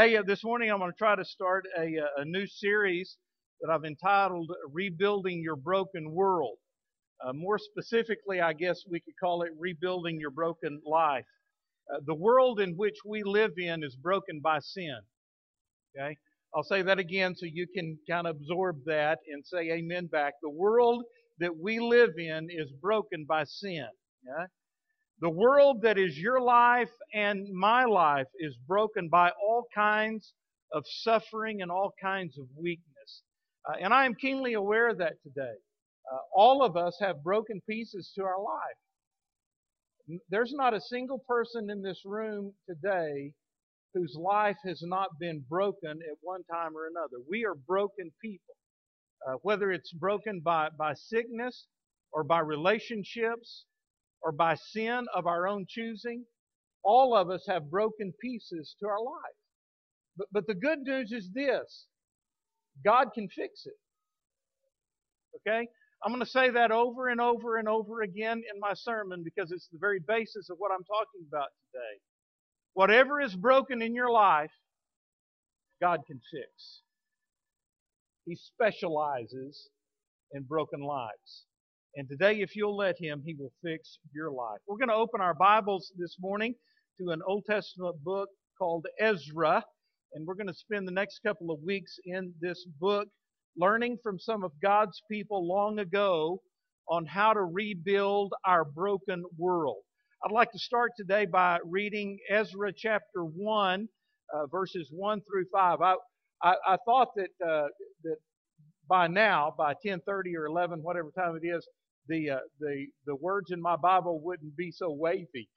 Hey, uh, this morning I'm going to try to start a, uh, a new series that I've entitled Rebuilding Your Broken World. Uh, more specifically, I guess we could call it Rebuilding Your Broken Life. Uh, the world in which we live in is broken by sin. Okay? I'll say that again so you can kind of absorb that and say amen back. The world that we live in is broken by sin. Yeah? The world that is your life and my life is broken by all kinds of suffering and all kinds of weakness. Uh, and I am keenly aware of that today. Uh, all of us have broken pieces to our life. There's not a single person in this room today whose life has not been broken at one time or another. We are broken people. Uh, whether it's broken by, by sickness or by relationships or by sin of our own choosing, all of us have broken pieces to our life. But, but the good news is this God can fix it. Okay? I'm going to say that over and over and over again in my sermon because it's the very basis of what I'm talking about today. Whatever is broken in your life, God can fix. He specializes in broken lives. And today, if you'll let Him, He will fix your life. We're going to open our Bibles this morning to an Old Testament book called Ezra. And we're going to spend the next couple of weeks in this book learning from some of God's people long ago on how to rebuild our broken world. I'd like to start today by reading Ezra chapter 1, uh, verses 1 through 5. I, I, I thought that, uh, that by now, by 10:30 or 11, whatever time it is, the uh, the the words in my Bible wouldn't be so wavy.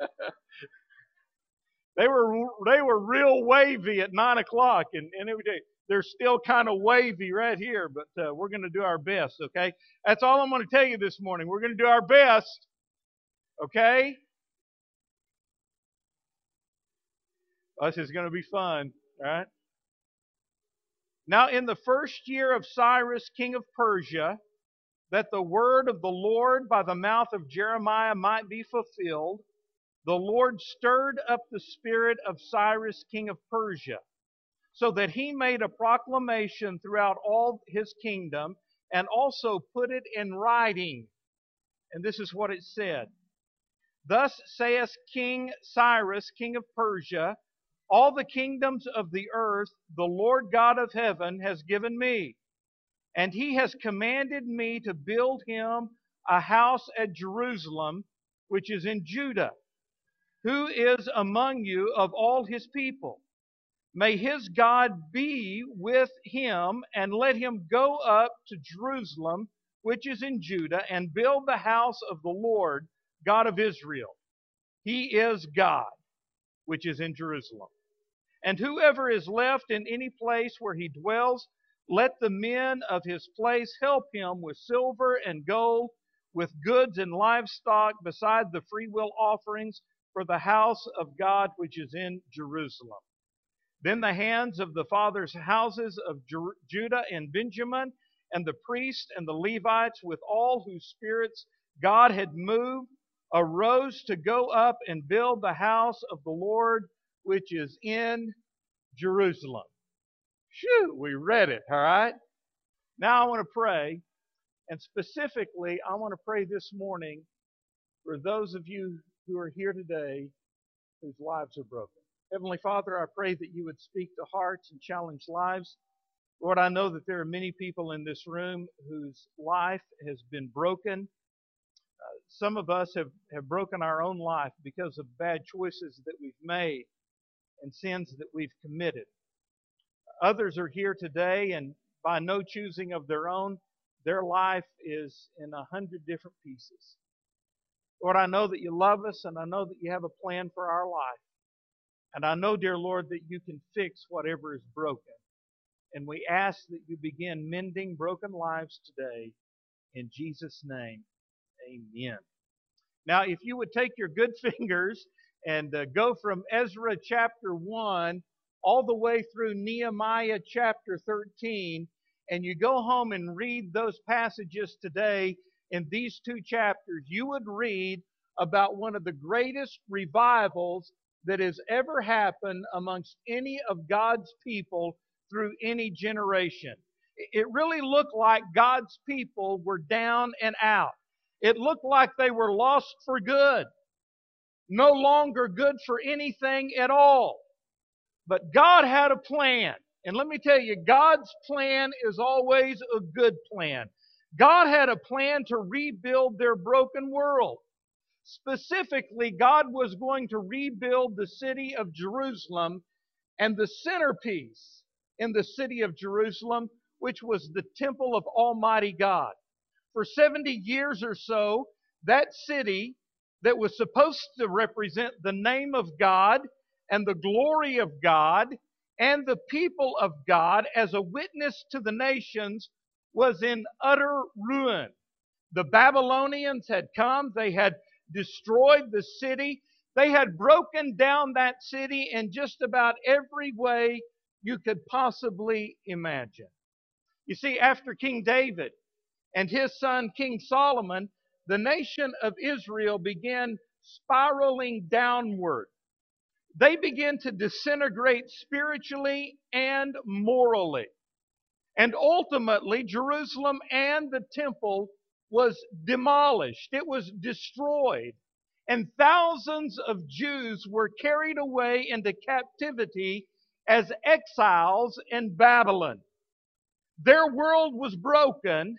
they were they were real wavy at nine o'clock, and and every day they're still kind of wavy right here. But uh, we're going to do our best. Okay, that's all I'm going to tell you this morning. We're going to do our best. Okay. This is going to be fun, all right? Now, in the first year of Cyrus, king of Persia, that the word of the Lord by the mouth of Jeremiah might be fulfilled, the Lord stirred up the spirit of Cyrus, king of Persia, so that he made a proclamation throughout all his kingdom and also put it in writing. And this is what it said Thus saith King Cyrus, king of Persia, all the kingdoms of the earth the Lord God of heaven has given me and he has commanded me to build him a house at Jerusalem, which is in Judah. Who is among you of all his people? May his God be with him, and let him go up to Jerusalem, which is in Judah, and build the house of the Lord, God of Israel. He is God, which is in Jerusalem. And whoever is left in any place where he dwells, let the men of his place help him with silver and gold, with goods and livestock, beside the freewill offerings for the house of God which is in Jerusalem. Then the hands of the fathers' houses of Judah and Benjamin, and the priests and the Levites, with all whose spirits God had moved, arose to go up and build the house of the Lord which is in Jerusalem. Shoo, we read it, all right? Now I want to pray, and specifically, I want to pray this morning for those of you who are here today whose lives are broken. Heavenly Father, I pray that you would speak to hearts and challenge lives. Lord, I know that there are many people in this room whose life has been broken. Uh, some of us have, have broken our own life because of bad choices that we've made and sins that we've committed. Others are here today, and by no choosing of their own, their life is in a hundred different pieces. Lord, I know that you love us, and I know that you have a plan for our life. And I know, dear Lord, that you can fix whatever is broken. And we ask that you begin mending broken lives today. In Jesus' name, amen. Now, if you would take your good fingers and uh, go from Ezra chapter 1 all the way through Nehemiah chapter 13, and you go home and read those passages today in these two chapters, you would read about one of the greatest revivals that has ever happened amongst any of God's people through any generation. It really looked like God's people were down and out. It looked like they were lost for good, no longer good for anything at all. But God had a plan. And let me tell you, God's plan is always a good plan. God had a plan to rebuild their broken world. Specifically, God was going to rebuild the city of Jerusalem, and the centerpiece in the city of Jerusalem, which was the temple of Almighty God. For 70 years or so, that city that was supposed to represent the name of God and the glory of God and the people of God as a witness to the nations was in utter ruin. The Babylonians had come, they had destroyed the city, they had broken down that city in just about every way you could possibly imagine. You see, after King David and his son King Solomon, the nation of Israel began spiraling downward. They begin to disintegrate spiritually and morally. And ultimately, Jerusalem and the temple was demolished, it was destroyed. And thousands of Jews were carried away into captivity as exiles in Babylon. Their world was broken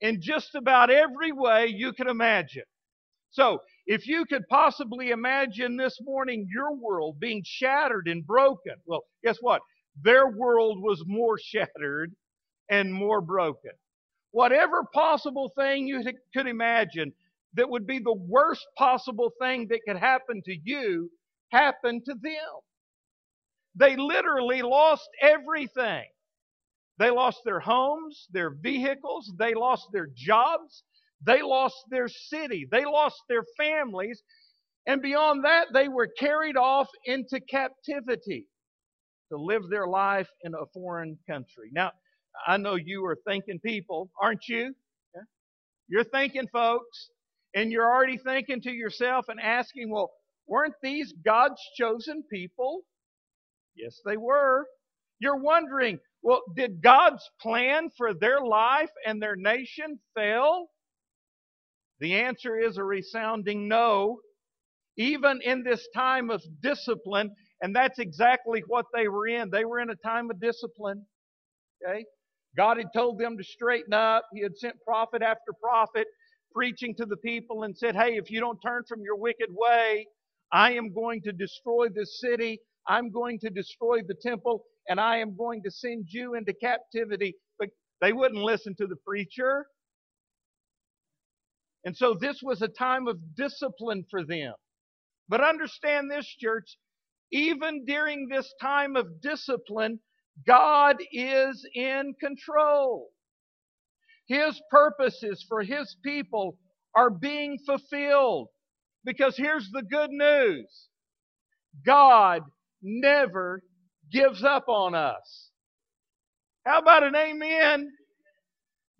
in just about every way you can imagine. So, if you could possibly imagine this morning your world being shattered and broken, well, guess what? Their world was more shattered and more broken. Whatever possible thing you could imagine that would be the worst possible thing that could happen to you happened to them. They literally lost everything. They lost their homes, their vehicles, they lost their jobs, they lost their city, they lost their families, and beyond that, they were carried off into captivity to live their life in a foreign country. Now, I know you are thinking people, aren't you? You're thinking folks, and you're already thinking to yourself and asking, well, weren't these God's chosen people? Yes, they were. You're wondering, well, did God's plan for their life and their nation fail? The answer is a resounding no. Even in this time of discipline, and that's exactly what they were in. They were in a time of discipline. Okay? God had told them to straighten up. He had sent prophet after prophet preaching to the people and said, Hey, if you don't turn from your wicked way, I am going to destroy this city. I'm going to destroy the temple and I am going to send you into captivity. But they wouldn't listen to the preacher. And so this was a time of discipline for them. But understand this, church, even during this time of discipline, God is in control. His purposes for His people are being fulfilled. Because here's the good news God never gives up on us. How about an amen?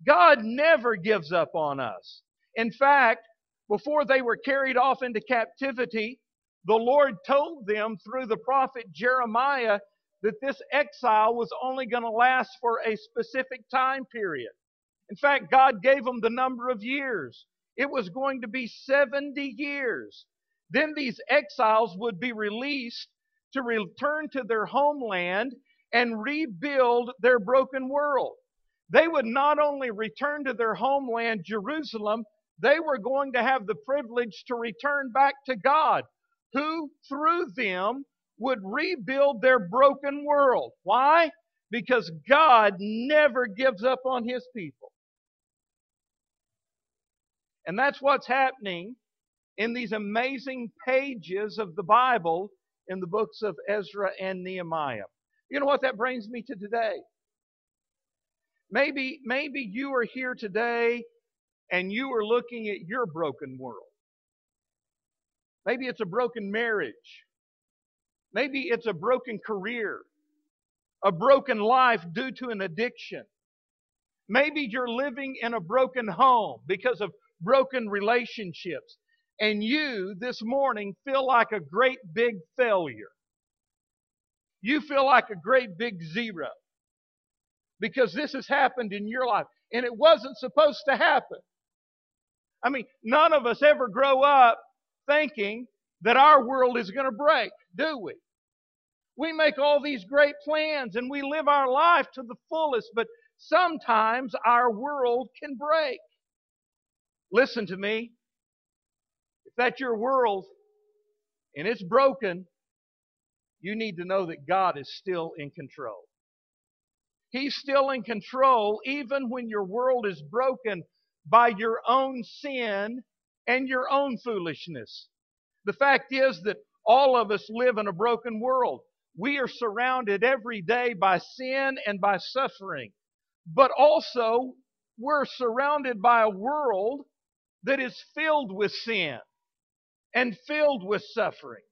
God never gives up on us. In fact, before they were carried off into captivity, the Lord told them through the prophet Jeremiah that this exile was only going to last for a specific time period. In fact, God gave them the number of years. It was going to be 70 years. Then these exiles would be released to return to their homeland and rebuild their broken world. They would not only return to their homeland, Jerusalem, they were going to have the privilege to return back to God, who through them would rebuild their broken world. Why? Because God never gives up on his people. And that's what's happening in these amazing pages of the Bible in the books of Ezra and Nehemiah. You know what that brings me to today? Maybe, maybe you are here today and you are looking at your broken world. Maybe it's a broken marriage. Maybe it's a broken career, a broken life due to an addiction. Maybe you're living in a broken home because of broken relationships. and you this morning feel like a great big failure. You feel like a great big zero because this has happened in your life and it wasn't supposed to happen. I mean, none of us ever grow up thinking that our world is going to break, do we? We make all these great plans and we live our life to the fullest, but sometimes our world can break. Listen to me. If that's your world and it's broken, you need to know that God is still in control. He's still in control even when your world is broken by your own sin and your own foolishness. The fact is that all of us live in a broken world. We are surrounded every day by sin and by suffering. But also, we're surrounded by a world that is filled with sin and filled with suffering.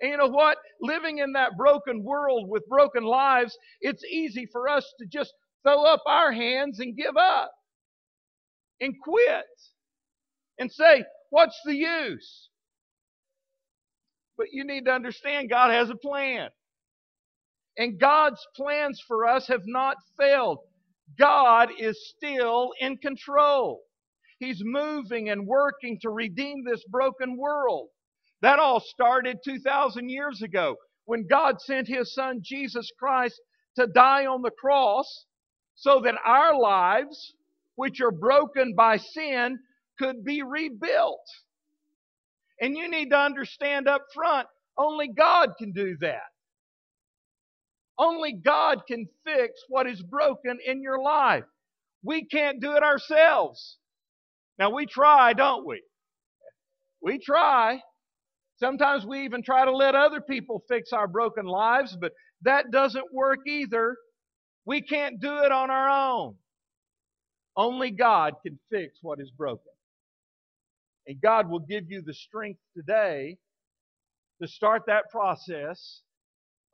And you know what? Living in that broken world with broken lives, it's easy for us to just throw up our hands and give up and quit and say, What's the use? But you need to understand God has a plan. And God's plans for us have not failed. God is still in control. He's moving and working to redeem this broken world. That all started 2,000 years ago when God sent His Son Jesus Christ to die on the cross so that our lives, which are broken by sin, could be rebuilt. And you need to understand up front, only God can do that. Only God can fix what is broken in your life. We can't do it ourselves. Now we try, don't we? We try. Sometimes we even try to let other people fix our broken lives, but that doesn't work either. We can't do it on our own. Only God can fix what is broken. And God will give you the strength today to start that process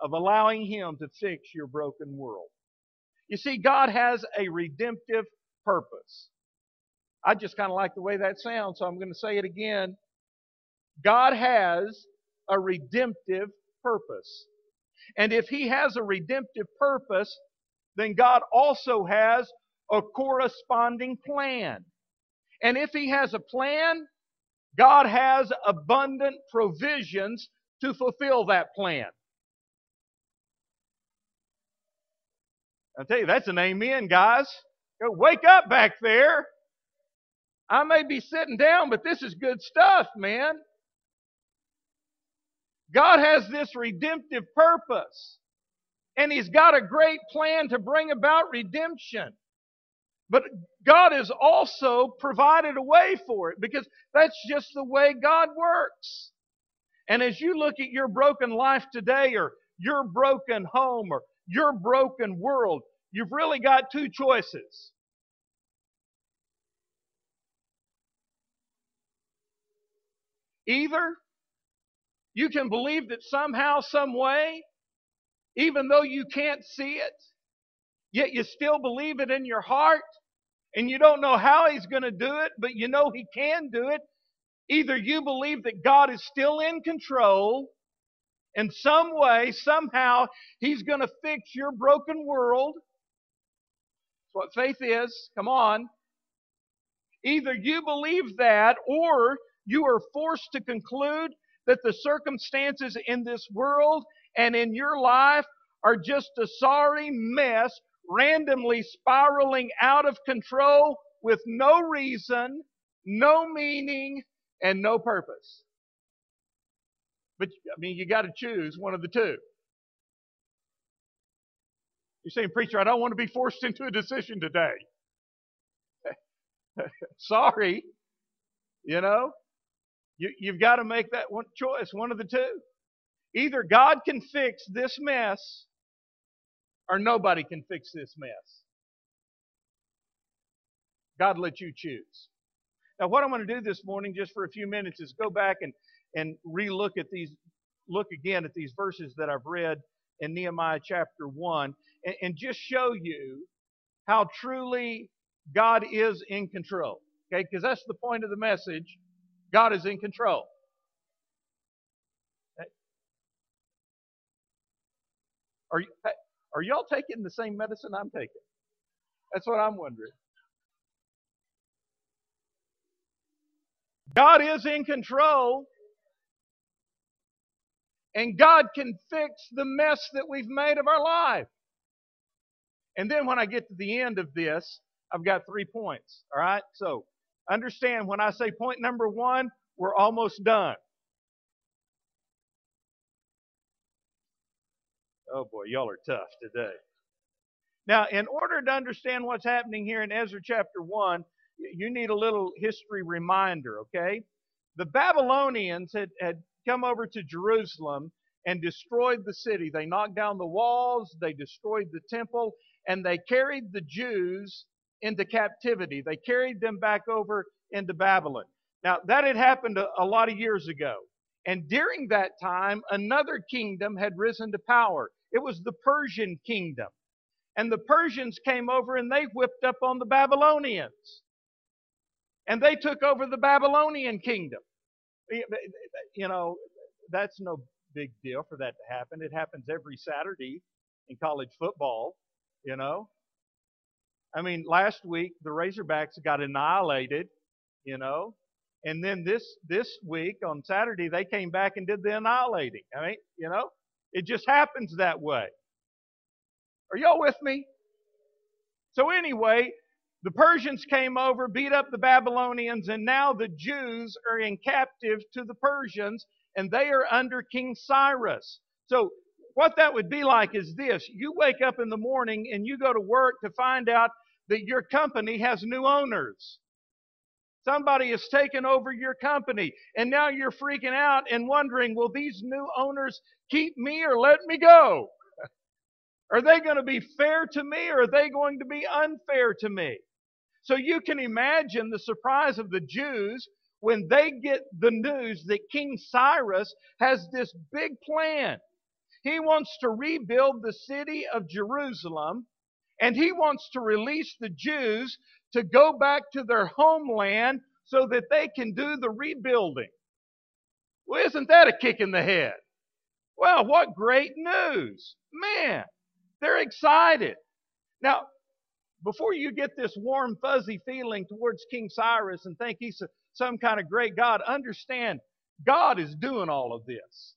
of allowing Him to fix your broken world. You see, God has a redemptive purpose. I just kind of like the way that sounds, so I'm going to say it again. God has a redemptive purpose. And if He has a redemptive purpose, then God also has a corresponding plan. And if He has a plan, God has abundant provisions to fulfill that plan. I tell you, that's an amen, guys. Go wake up back there. I may be sitting down, but this is good stuff, man. God has this redemptive purpose, and He's got a great plan to bring about redemption. But God has also provided a way for it because that's just the way God works. And as you look at your broken life today, or your broken home, or your broken world, you've really got two choices. Either you can believe that somehow, some way, even though you can't see it, yet you still believe it in your heart, and you don't know how He's going to do it, but you know He can do it. Either you believe that God is still in control, in some way, somehow, He's going to fix your broken world. That's what faith is. Come on. Either you believe that, or you are forced to conclude that the circumstances in this world and in your life are just a sorry mess, randomly spiraling out of control with no reason, no meaning, and no purpose. But, I mean, you got to choose one of the two. You're saying, Preacher, I don't want to be forced into a decision today. Sorry. You know? You, you've got to make that one choice, one of the two. Either God can fix this mess, or nobody can fix this mess. God let you choose. Now, what I'm going to do this morning, just for a few minutes, is go back and, and relook at these, look again at these verses that I've read in Nehemiah chapter 1, and, and just show you how truly God is in control. Okay, because that's the point of the message God is in control. Are, you, are y'all taking the same medicine I'm taking? That's what I'm wondering. God is in control. And God can fix the mess that we've made of our life. And then when I get to the end of this, I've got three points. All right? So understand when I say point number one, we're almost done. Oh boy, y'all are tough today. Now, in order to understand what's happening here in Ezra chapter 1, you need a little history reminder, okay? The Babylonians had, had come over to Jerusalem and destroyed the city. They knocked down the walls, they destroyed the temple, and they carried the Jews into captivity. They carried them back over into Babylon. Now, that had happened a, a lot of years ago. And during that time, another kingdom had risen to power. It was the Persian kingdom. And the Persians came over and they whipped up on the Babylonians. And they took over the Babylonian kingdom. You know, that's no big deal for that to happen. It happens every Saturday in college football, you know. I mean, last week the Razorbacks got annihilated, you know. And then this this week on Saturday they came back and did the annihilating. I mean, you know, it just happens that way. Are y'all with me? So anyway, the Persians came over, beat up the Babylonians, and now the Jews are in captive to the Persians, and they are under King Cyrus. So what that would be like is this you wake up in the morning and you go to work to find out that your company has new owners. Somebody has taken over your company, and now you're freaking out and wondering will these new owners keep me or let me go? Are they going to be fair to me or are they going to be unfair to me? So you can imagine the surprise of the Jews when they get the news that King Cyrus has this big plan. He wants to rebuild the city of Jerusalem and he wants to release the Jews to go back to their homeland so that they can do the rebuilding. Well, isn't that a kick in the head? Well, what great news! Man, they're excited. Now, before you get this warm, fuzzy feeling towards King Cyrus and think he's some kind of great God, understand God is doing all of this.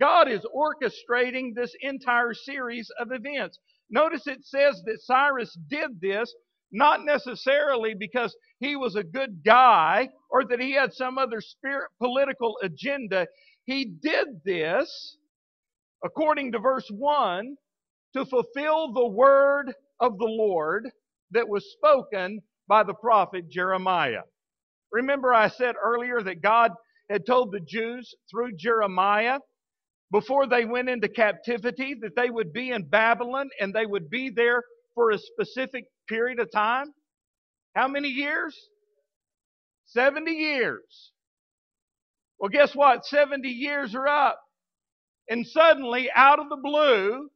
God is orchestrating this entire series of events. Notice it says that Cyrus did this not necessarily because he was a good guy or that he had some other spirit political agenda. He did this, according to verse 1, to fulfill the word of the Lord that was spoken by the prophet Jeremiah. Remember, I said earlier that God had told the Jews through Jeremiah before they went into captivity that they would be in Babylon and they would be there for a specific period of time. How many years? 70 years. Well, guess what? 70 years are up. And suddenly, out of the blue,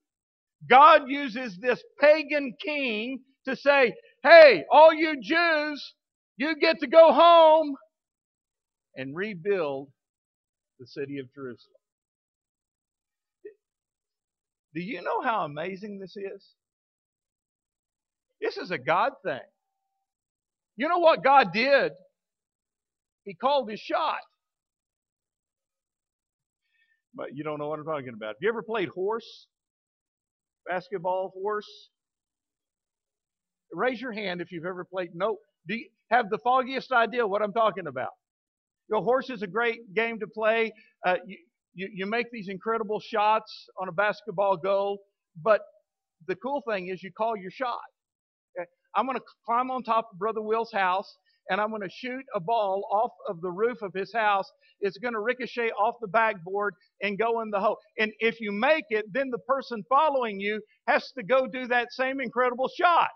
God uses this pagan king to say, hey, all you Jews, you get to go home and rebuild the city of Jerusalem. Do you know how amazing this is? This is a God thing. You know what God did? He called his shot. But you don't know what I'm talking about. Have you ever played horse? basketball horse? Raise your hand if you've ever played. No, do you have the foggiest idea what I'm talking about? You know, horse is a great game to play. Uh, you, you, you make these incredible shots on a basketball goal, but the cool thing is you call your shot. I'm going to climb on top of Brother Will's house and I'm going to shoot a ball off of the roof of his house. It's going to ricochet off the backboard and go in the hole. And if you make it, then the person following you has to go do that same incredible shot.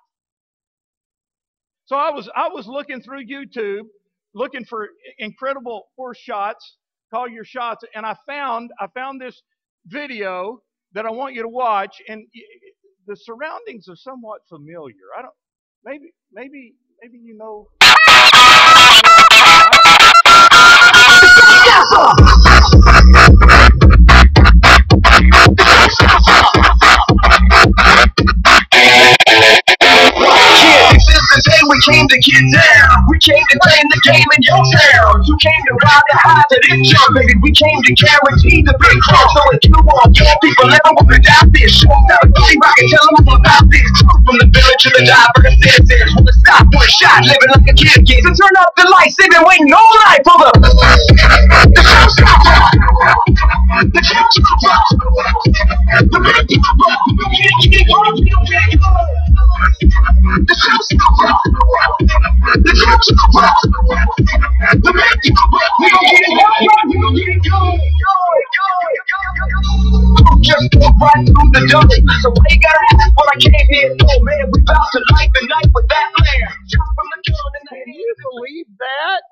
So I was I was looking through YouTube, looking for incredible horse shots, call your shots, and I found I found this video that I want you to watch, and the surroundings are somewhat familiar. I don't maybe, maybe, maybe you know. came to get down, we came to claim the game in your town. You came to ride the high to this jump, baby. We came to guarantee the big cross. So if you want your people never want to die this. Now, Billy Rock and tell them about this. From the village to the diverse citizens. Wanna stop one shot, living like a kid again. So turn up the lights, they've been waiting all night for the. The showstopper. The showstopper. The big papa. You can't keep on, you can't keep on. The showstopper. The. The big papa. We gon' get it right, we gon' get it going. Just walk right through the door. So why gotta what I came here for, man? We bout to life and night with that man. Shot from the gun in the Can you believe that?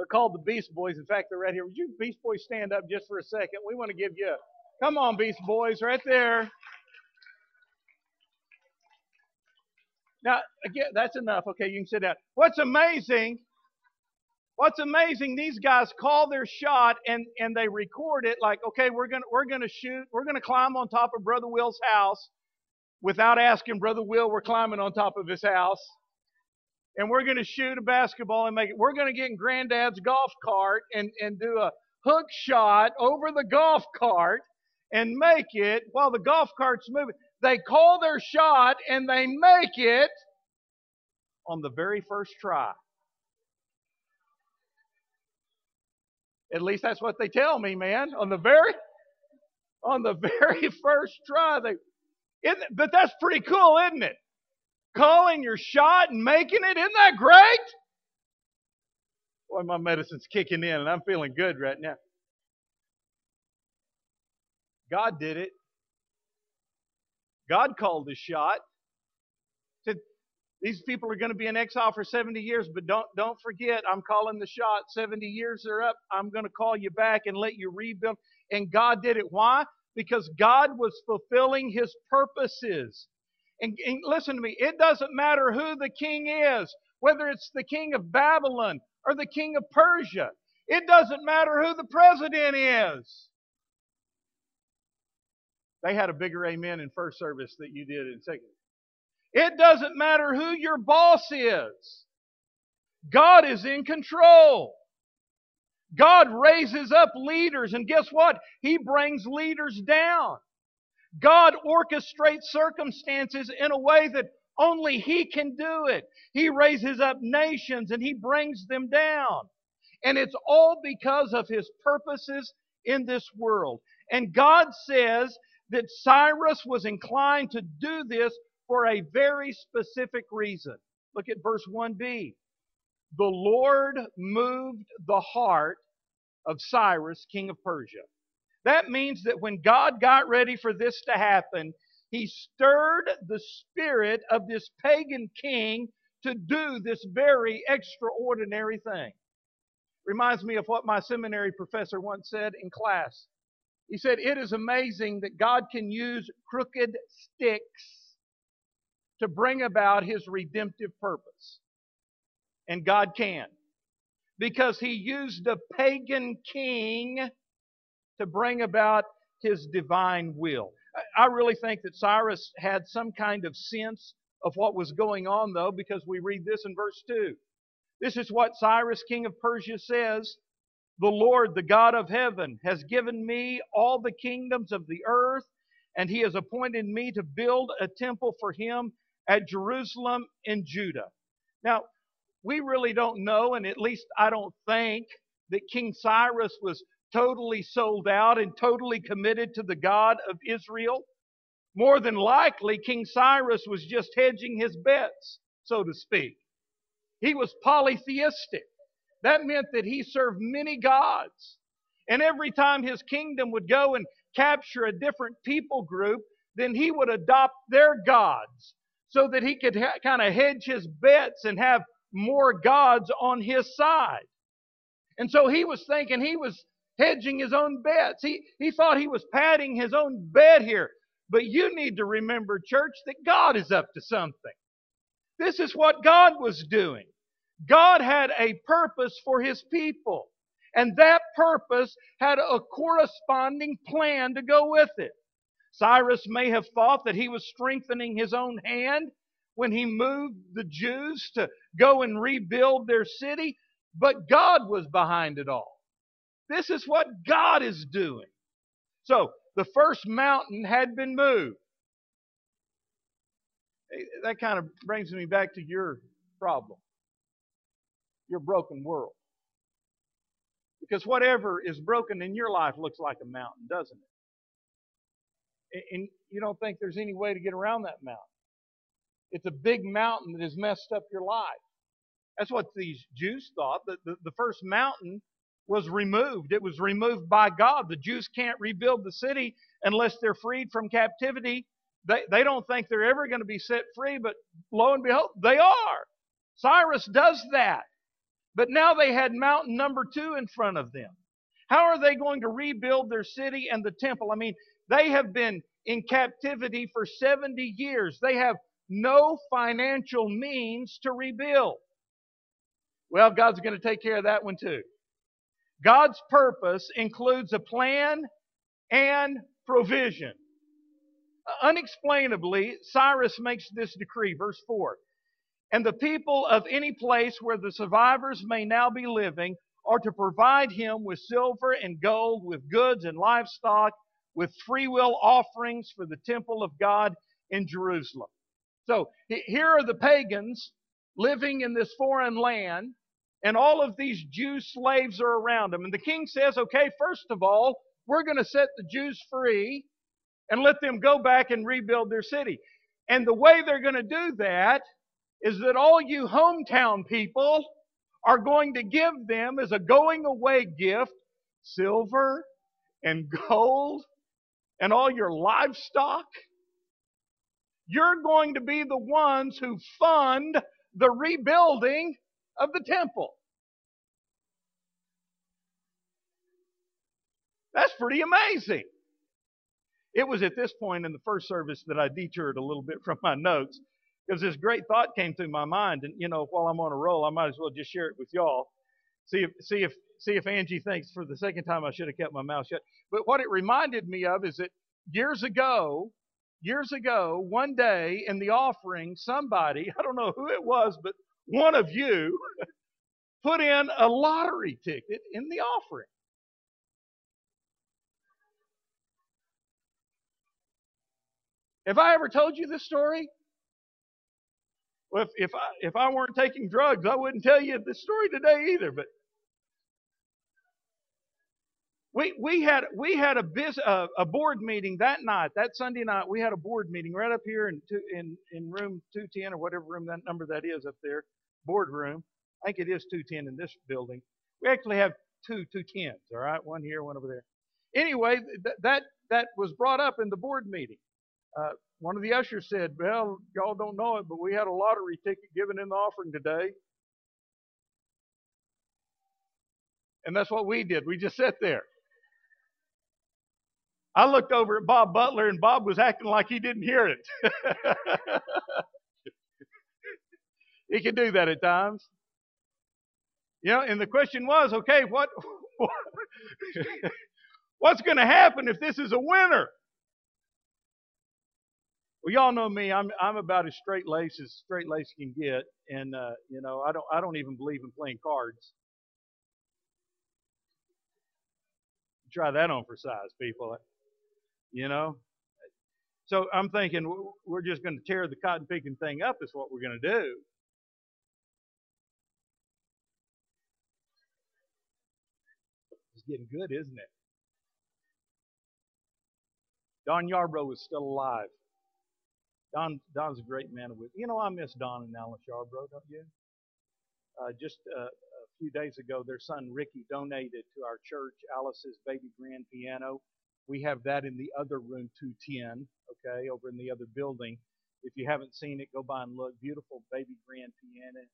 They're called the Beast Boys. In fact, they're right here. Would you Beast Boys stand up just for a second? We want to give you a come on, Beast Boys, right there. Now, again, that's enough. Okay, you can sit down. What's amazing? What's amazing? These guys call their shot and and they record it. Like, okay, we're gonna we're gonna shoot. We're gonna climb on top of Brother Will's house without asking Brother Will. We're climbing on top of his house, and we're gonna shoot a basketball and make it. We're gonna get in Granddad's golf cart and and do a hook shot over the golf cart and make it while the golf cart's moving. They call their shot and they make it on the very first try. At least that's what they tell me, man. On the very on the very first try, they but that's pretty cool, isn't it? Calling your shot and making it, isn't that great? Boy, my medicine's kicking in and I'm feeling good right now. God did it. God called the shot. Said, these people are going to be in exile for 70 years, but don't don't forget, I'm calling the shot. 70 years are up. I'm going to call you back and let you rebuild. And God did it. Why? Because God was fulfilling his purposes. And, and listen to me, it doesn't matter who the king is, whether it's the king of Babylon or the king of Persia. It doesn't matter who the president is. They had a bigger amen in first service that you did in second. It doesn't matter who your boss is. God is in control. God raises up leaders, and guess what? He brings leaders down. God orchestrates circumstances in a way that only He can do it. He raises up nations and He brings them down. And it's all because of His purposes in this world. And God says that Cyrus was inclined to do this for a very specific reason. Look at verse 1b. The Lord moved the heart of Cyrus, king of Persia. That means that when God got ready for this to happen, he stirred the spirit of this pagan king to do this very extraordinary thing. Reminds me of what my seminary professor once said in class. He said, It is amazing that God can use crooked sticks to bring about his redemptive purpose. And God can. Because he used a pagan king to bring about his divine will. I really think that Cyrus had some kind of sense of what was going on, though, because we read this in verse 2. This is what Cyrus, king of Persia, says The Lord, the God of heaven, has given me all the kingdoms of the earth, and he has appointed me to build a temple for him at Jerusalem in Judah. Now, we really don't know, and at least I don't think that King Cyrus was totally sold out and totally committed to the God of Israel. More than likely, King Cyrus was just hedging his bets, so to speak. He was polytheistic. That meant that he served many gods. And every time his kingdom would go and capture a different people group, then he would adopt their gods so that he could ha- kind of hedge his bets and have more gods on his side. And so he was thinking he was hedging his own bets. He, he thought he was padding his own bed here. But you need to remember, church, that God is up to something. This is what God was doing. God had a purpose for his people. And that purpose had a corresponding plan to go with it. Cyrus may have thought that he was strengthening his own hand when he moved the Jews to go and rebuild their city, but God was behind it all. This is what God is doing. So, the first mountain had been moved. That kind of brings me back to your problem, your broken world. Because whatever is broken in your life looks like a mountain, doesn't it? And you don't think there's any way to get around that mountain. It's a big mountain that has messed up your life. That's what these Jews thought. The, the, the first mountain was removed. It was removed by God. The Jews can't rebuild the city unless they're freed from captivity. They, they don't think they're ever going to be set free, but lo and behold, they are. Cyrus does that. But now they had mountain number two in front of them. How are they going to rebuild their city and the temple? I mean, they have been in captivity for 70 years. They have no financial means to rebuild. Well, God's going to take care of that one too. God's purpose includes a plan and provision. Unexplainably, Cyrus makes this decree, verse 4 and the people of any place where the survivors may now be living are to provide him with silver and gold, with goods and livestock, with freewill offerings for the temple of God in Jerusalem. So here are the pagans living in this foreign land, and all of these Jew slaves are around them. And the king says, okay, first of all, we're going to set the Jews free and let them go back and rebuild their city. And the way they're going to do that is that all you hometown people are going to give them as a going away gift silver and gold and all your livestock. You're going to be the ones who fund the rebuilding of the temple. That's pretty amazing. It was at this point in the first service that I detoured a little bit from my notes because this great thought came through my mind, and you know, while I'm on a roll, I might as well just share it with y'all. See if see if see if Angie thinks for the second time I should have kept my mouth shut. But what it reminded me of is that years ago, years ago, one day in the offering, somebody, I don't know who it was, but one of you put in a lottery ticket in the offering. Have I ever told you this story? Well, if, if I if I weren't taking drugs, I wouldn't tell you the story today either. But we we had we had a biz, uh, a board meeting that night, that Sunday night. We had a board meeting right up here in two, in in room two ten or whatever room that number that is up there, boardroom. I think it is two ten in this building. We actually have two two tens. All right, one here, one over there. Anyway, th- that that was brought up in the board meeting. Uh, one of the ushers said, Well, y'all don't know it, but we had a lottery ticket given in the offering today. And that's what we did. We just sat there. I looked over at Bob Butler, and Bob was acting like he didn't hear it. he can do that at times. You know, and the question was, okay, what, what's going to happen if this is a winner? Well, y'all know me. I'm I'm about as straight laced as straight laced can get, and uh, you know I don't I don't even believe in playing cards. Try that on for size, people. You know. So I'm thinking we're just going to tear the cotton picking thing up. Is what we're going to do. Getting good, isn't it? Don Yarbrough is still alive. Don Don's a great man wisdom. You know, I miss Don and Alice Yarbrough, don't you? Uh, just uh, a few days ago, their son Ricky donated to our church Alice's baby grand piano. We have that in the other room 210, okay, over in the other building. If you haven't seen it, go by and look. Beautiful baby grand piano.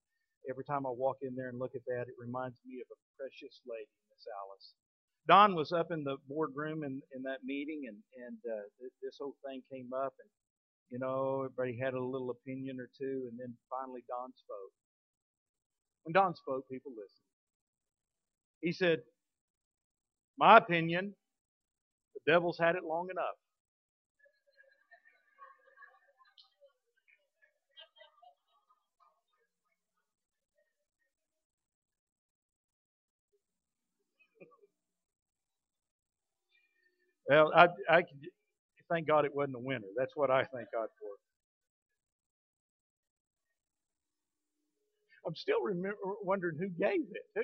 Every time I walk in there and look at that, it reminds me of a precious lady, Miss Alice. Don was up in the boardroom in, in that meeting, and and uh, this whole thing came up, and You know, everybody had a little opinion or two, and then finally Don spoke. When Don spoke, people listened. He said, My opinion, the devil's had it long enough. Well, I, I thank God it wasn't a winter. That's what I thank God for. I'm still remember, wondering who gave it. Who?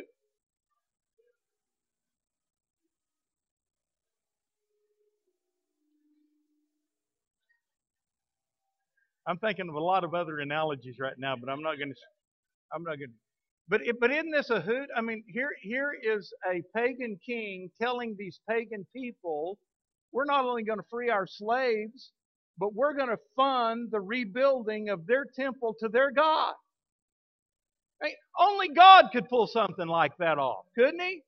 I'm thinking of a lot of other analogies right now, but I'm not going to. I'm not going. But but isn't this a hoot? I mean, here here is a pagan king telling these pagan people, we're not only going to free our slaves, but we're going to fund the rebuilding of their temple to their God. Only God could pull something like that off, couldn't he?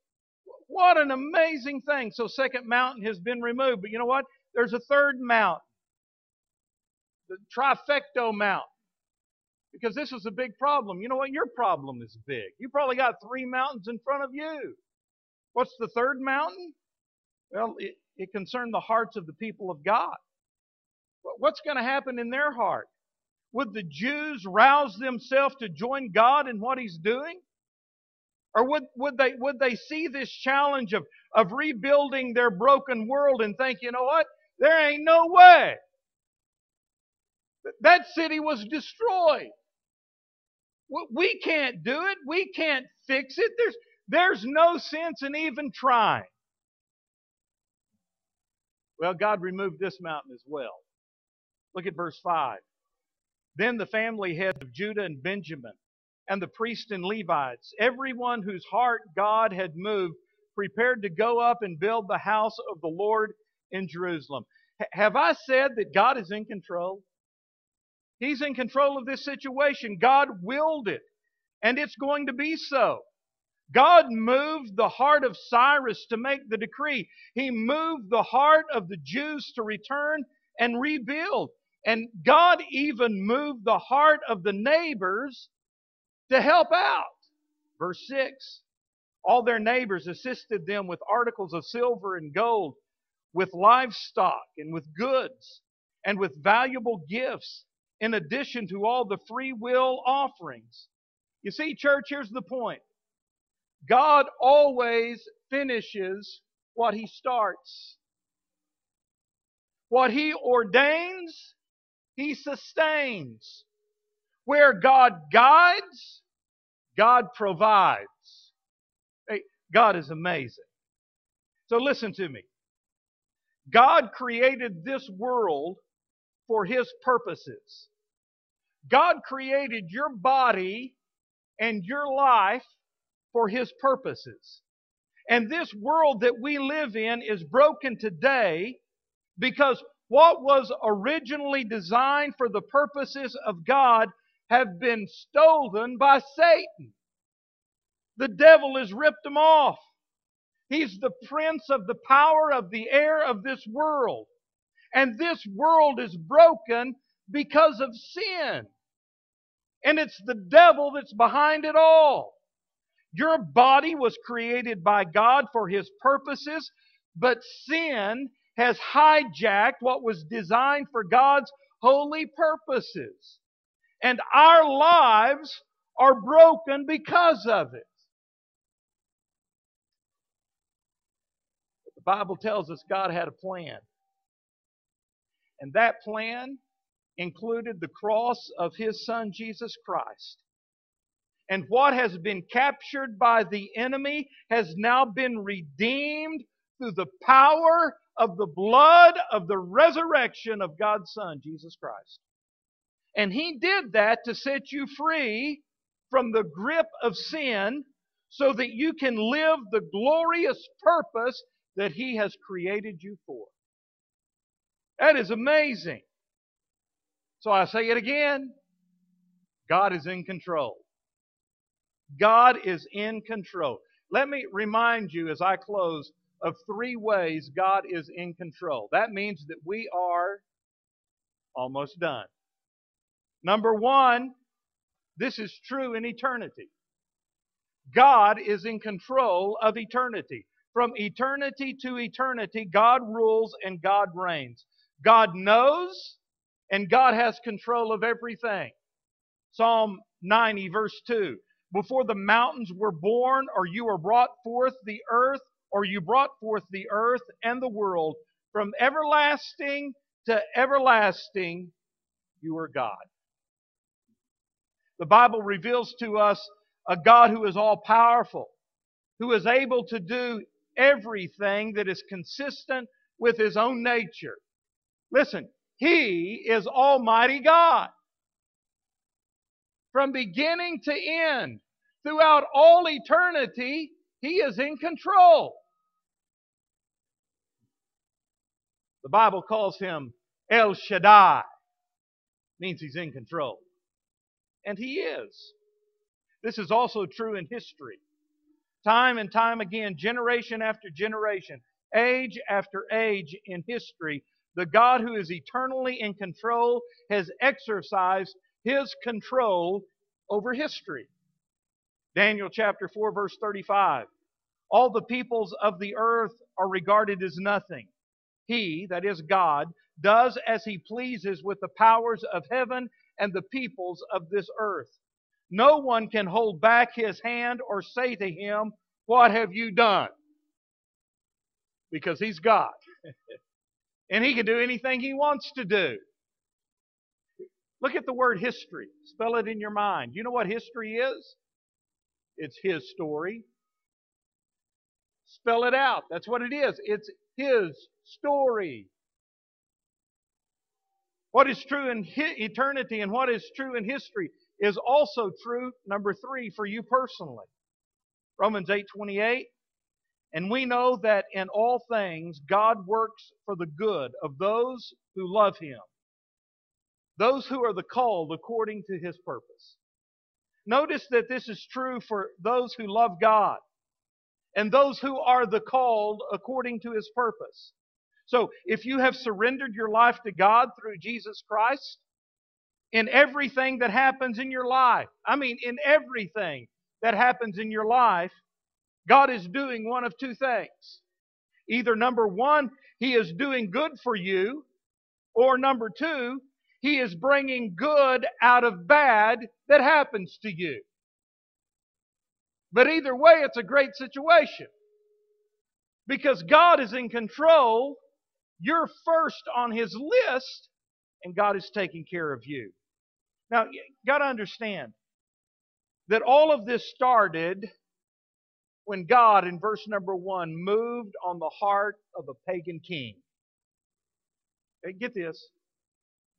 What an amazing thing. So second mountain has been removed, but you know what? There's a third mountain the trifecto mountain. Because this is a big problem. You know what? Your problem is big. You probably got three mountains in front of you. What's the third mountain? Well, it, it concerned the hearts of the people of God. What's going to happen in their heart? Would the Jews rouse themselves to join God in what He's doing? Or would, would, they, would they see this challenge of, of rebuilding their broken world and think, you know what? There ain't no way. That city was destroyed. We can't do it. We can't fix it. There's, there's no sense in even trying. Well, God removed this mountain as well. Look at verse 5. Then the family heads of Judah and Benjamin, and the priests and Levites, everyone whose heart God had moved, prepared to go up and build the house of the Lord in Jerusalem. H- have I said that God is in control? He's in control of this situation. God willed it, and it's going to be so. God moved the heart of Cyrus to make the decree. He moved the heart of the Jews to return and rebuild. And God even moved the heart of the neighbors to help out. Verse 6 All their neighbors assisted them with articles of silver and gold, with livestock and with goods, and with valuable gifts in addition to all the free will offerings. You see, church, here's the point God always finishes what he starts. What he ordains, he sustains. Where God guides, God provides. Hey, God is amazing. So listen to me. God created this world for His purposes. God created your body and your life for His purposes. And this world that we live in is broken today because what was originally designed for the purposes of God have been stolen by Satan. The devil has ripped them off. He's the prince of the power of the air of this world. And this world is broken because of sin. And it's the devil that's behind it all. Your body was created by God for His purposes, but sin has hijacked what was designed for God's holy purposes. And our lives are broken because of it. But the Bible tells us God had a plan. And that plan included the cross of his son Jesus Christ. And what has been captured by the enemy has now been redeemed through the power of the blood of the resurrection of God's Son, Jesus Christ. And He did that to set you free from the grip of sin so that you can live the glorious purpose that He has created you for. That is amazing. So I say it again God is in control. God is in control. Let me remind you as I close of three ways God is in control. That means that we are Almost done. Number one, this is true in eternity. God is in control of eternity. From eternity to eternity, God rules and God reigns. God knows and God has control of everything. Psalm 90, verse 2. Before the mountains were born, or you were brought forth the earth, or you brought forth the earth and the world, from everlasting to everlasting, you are God. The Bible reveals to us a God who is all powerful, who is able to do everything that is consistent with his own nature. Listen, he is Almighty God. From beginning to end, throughout all eternity, he is in control. The Bible calls him El Shaddai, means he's in control. And he is. This is also true in history. Time and time again, generation after generation, age after age in history, the God who is eternally in control has exercised his control over history. Daniel chapter 4, verse 35. All the peoples of the earth are regarded as nothing. He, that is God, does as he pleases with the powers of heaven and the peoples of this earth. No one can hold back his hand or say to him, What have you done? Because he's God. and he can do anything he wants to do. Look at the word history. Spell it in your mind. You know what history is? It's his story. Spell it out. That's what it is. It's his story. What is true in eternity and what is true in history is also true, number three, for you personally. Romans 8 28. And we know that in all things God works for the good of those who love him, those who are the called according to his purpose. Notice that this is true for those who love God and those who are the called according to his purpose. So if you have surrendered your life to God through Jesus Christ, in everything that happens in your life. I mean, in everything that happens in your life, God is doing one of two things. Either number one, He is doing good for you, or number two, He is bringing good out of bad that happens to you. But either way, it's a great situation. Because God is in control, you're first on His list, and God is taking care of you. Now, you got to understand that all of this started when God, in verse number one, moved on the heart of a pagan king. Get this.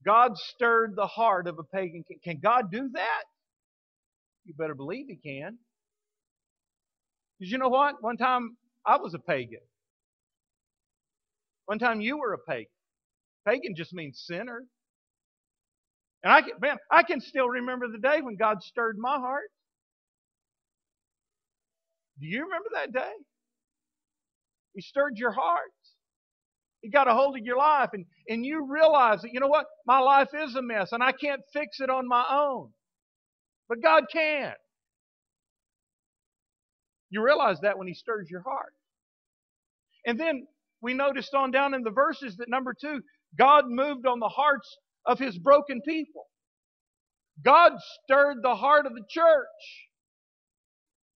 God stirred the heart of a pagan king. Can God do that? You better believe He can. Because you know what? One time I was a pagan. One time you were a pagan. Pagan just means sinner. And I can, man, I can still remember the day when God stirred my heart. Do you remember that day? He stirred your heart. He got a hold of your life and, and you realize that, you know what? My life is a mess and I can't fix it on my own. But God can. You realize that when He stirs your heart. And then we noticed on down in the verses that number two, God moved on the hearts of his broken people. God stirred the heart of the church.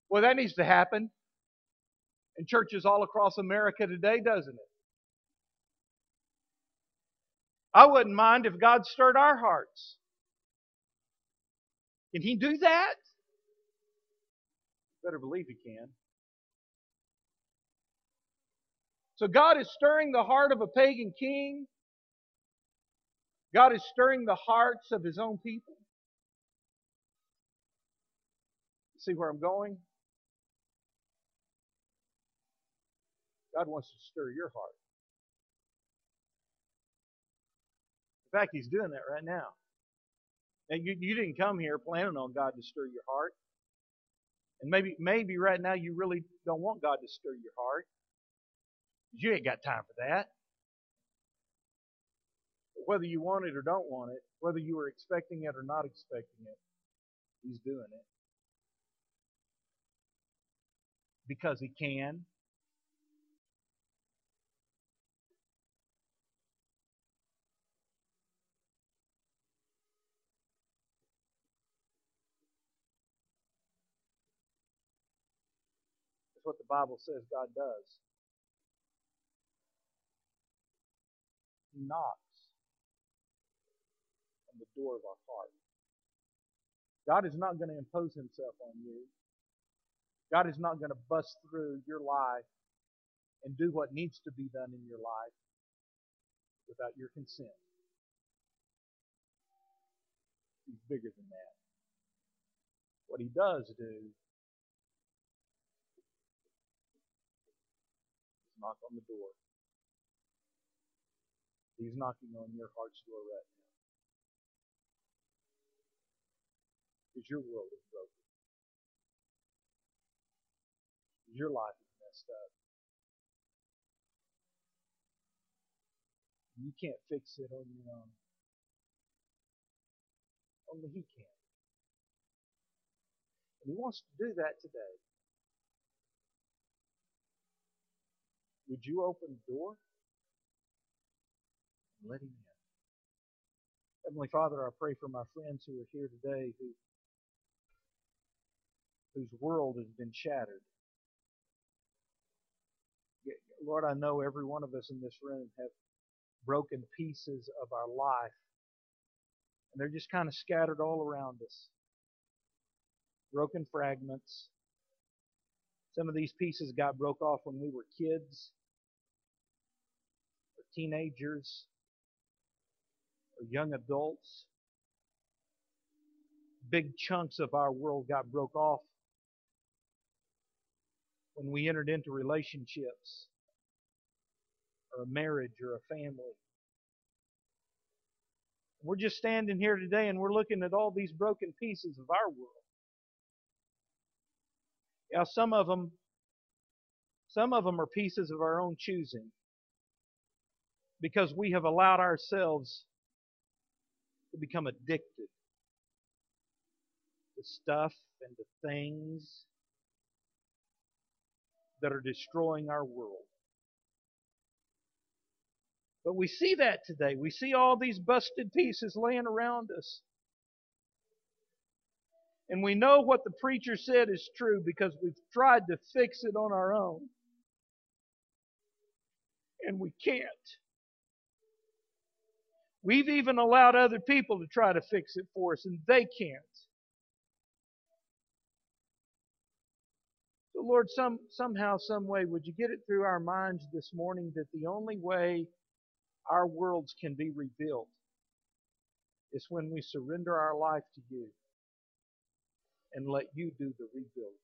Well, that needs to happen in churches all across America today, doesn't it? I wouldn't mind if God stirred our hearts. Can He do that? Better believe He can. So God is stirring the heart of a pagan king God is stirring the hearts of His own people. See where I'm going? God wants to stir your heart. In fact, He's doing that right now. Now you, you didn't come here planning on God to stir your heart. And maybe maybe right now you really don't want God to stir your heart. You ain't got time for that Whether you want it or don't want it, whether you were expecting it or not expecting it, He's doing it. Because He can. What the Bible says God does. He knocks on the door of our heart. God is not going to impose himself on you. God is not going to bust through your life and do what needs to be done in your life without your consent. He's bigger than that. What he does do knock on the door. He's knocking on your heart's door right now. Because your world is broken. Your life is messed up. You can't fix it on your own. Only He can. And He wants to do that today. Would you open the door and let Him in? Heavenly Father, I pray for my friends who are here today who whose world has been shattered. Lord, I know every one of us in this room have broken pieces of our life. And they're just kind of scattered all around us. Broken fragments. Some of these pieces got broke off when we were kids, teenagers, or young adults. Big chunks of our world got broke off when we entered into relationships or a marriage or a family. We're just standing here today and we're looking at all these broken pieces of our world. Now, some of them some of them are pieces of our own choosing because we have allowed ourselves to become addicted to stuff and to things that are destroying our world. But we see that today. We see all these busted pieces laying around us. And we know what the preacher said is true because we've tried to fix it on our own. And we can't. We've even allowed other people to try to fix it for us, and they can't. So, Lord, some, somehow, some way, would you get it through our minds this morning that the only way our worlds can be rebuilt is when we surrender our life to you and let you do the rebuilding.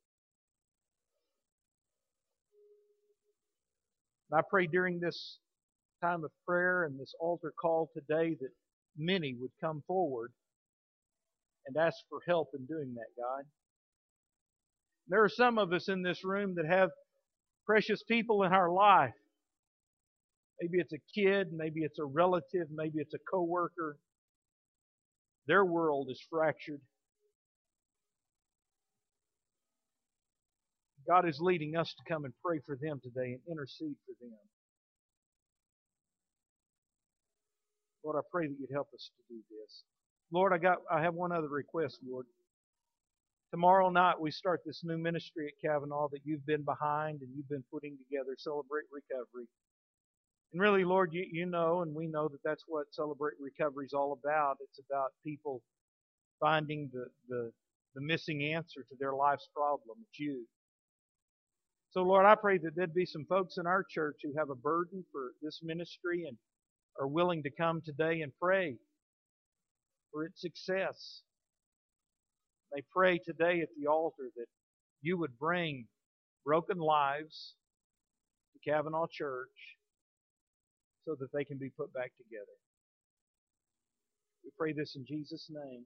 I pray during this time of prayer and this altar call today that many would come forward and ask for help in doing that, God. There are some of us in this room that have precious people in our life. Maybe it's a kid, maybe it's a relative, maybe it's a coworker. Their world is fractured. God is leading us to come and pray for them today and intercede for them. Lord, I pray that you'd help us to do this. Lord, I got I have one other request, Lord. Tomorrow night we start this new ministry at Cavanaugh that you've been behind and you've been putting together, Celebrate Recovery. And really, Lord, you, you know and we know that that's what Celebrate Recovery is all about. It's about people finding the, the, the missing answer to their life's problem. It's you. So, Lord, I pray that there'd be some folks in our church who have a burden for this ministry and are willing to come today and pray for its success. They pray today at the altar that you would bring broken lives to Cavanaugh Church so that they can be put back together. We pray this in Jesus' name.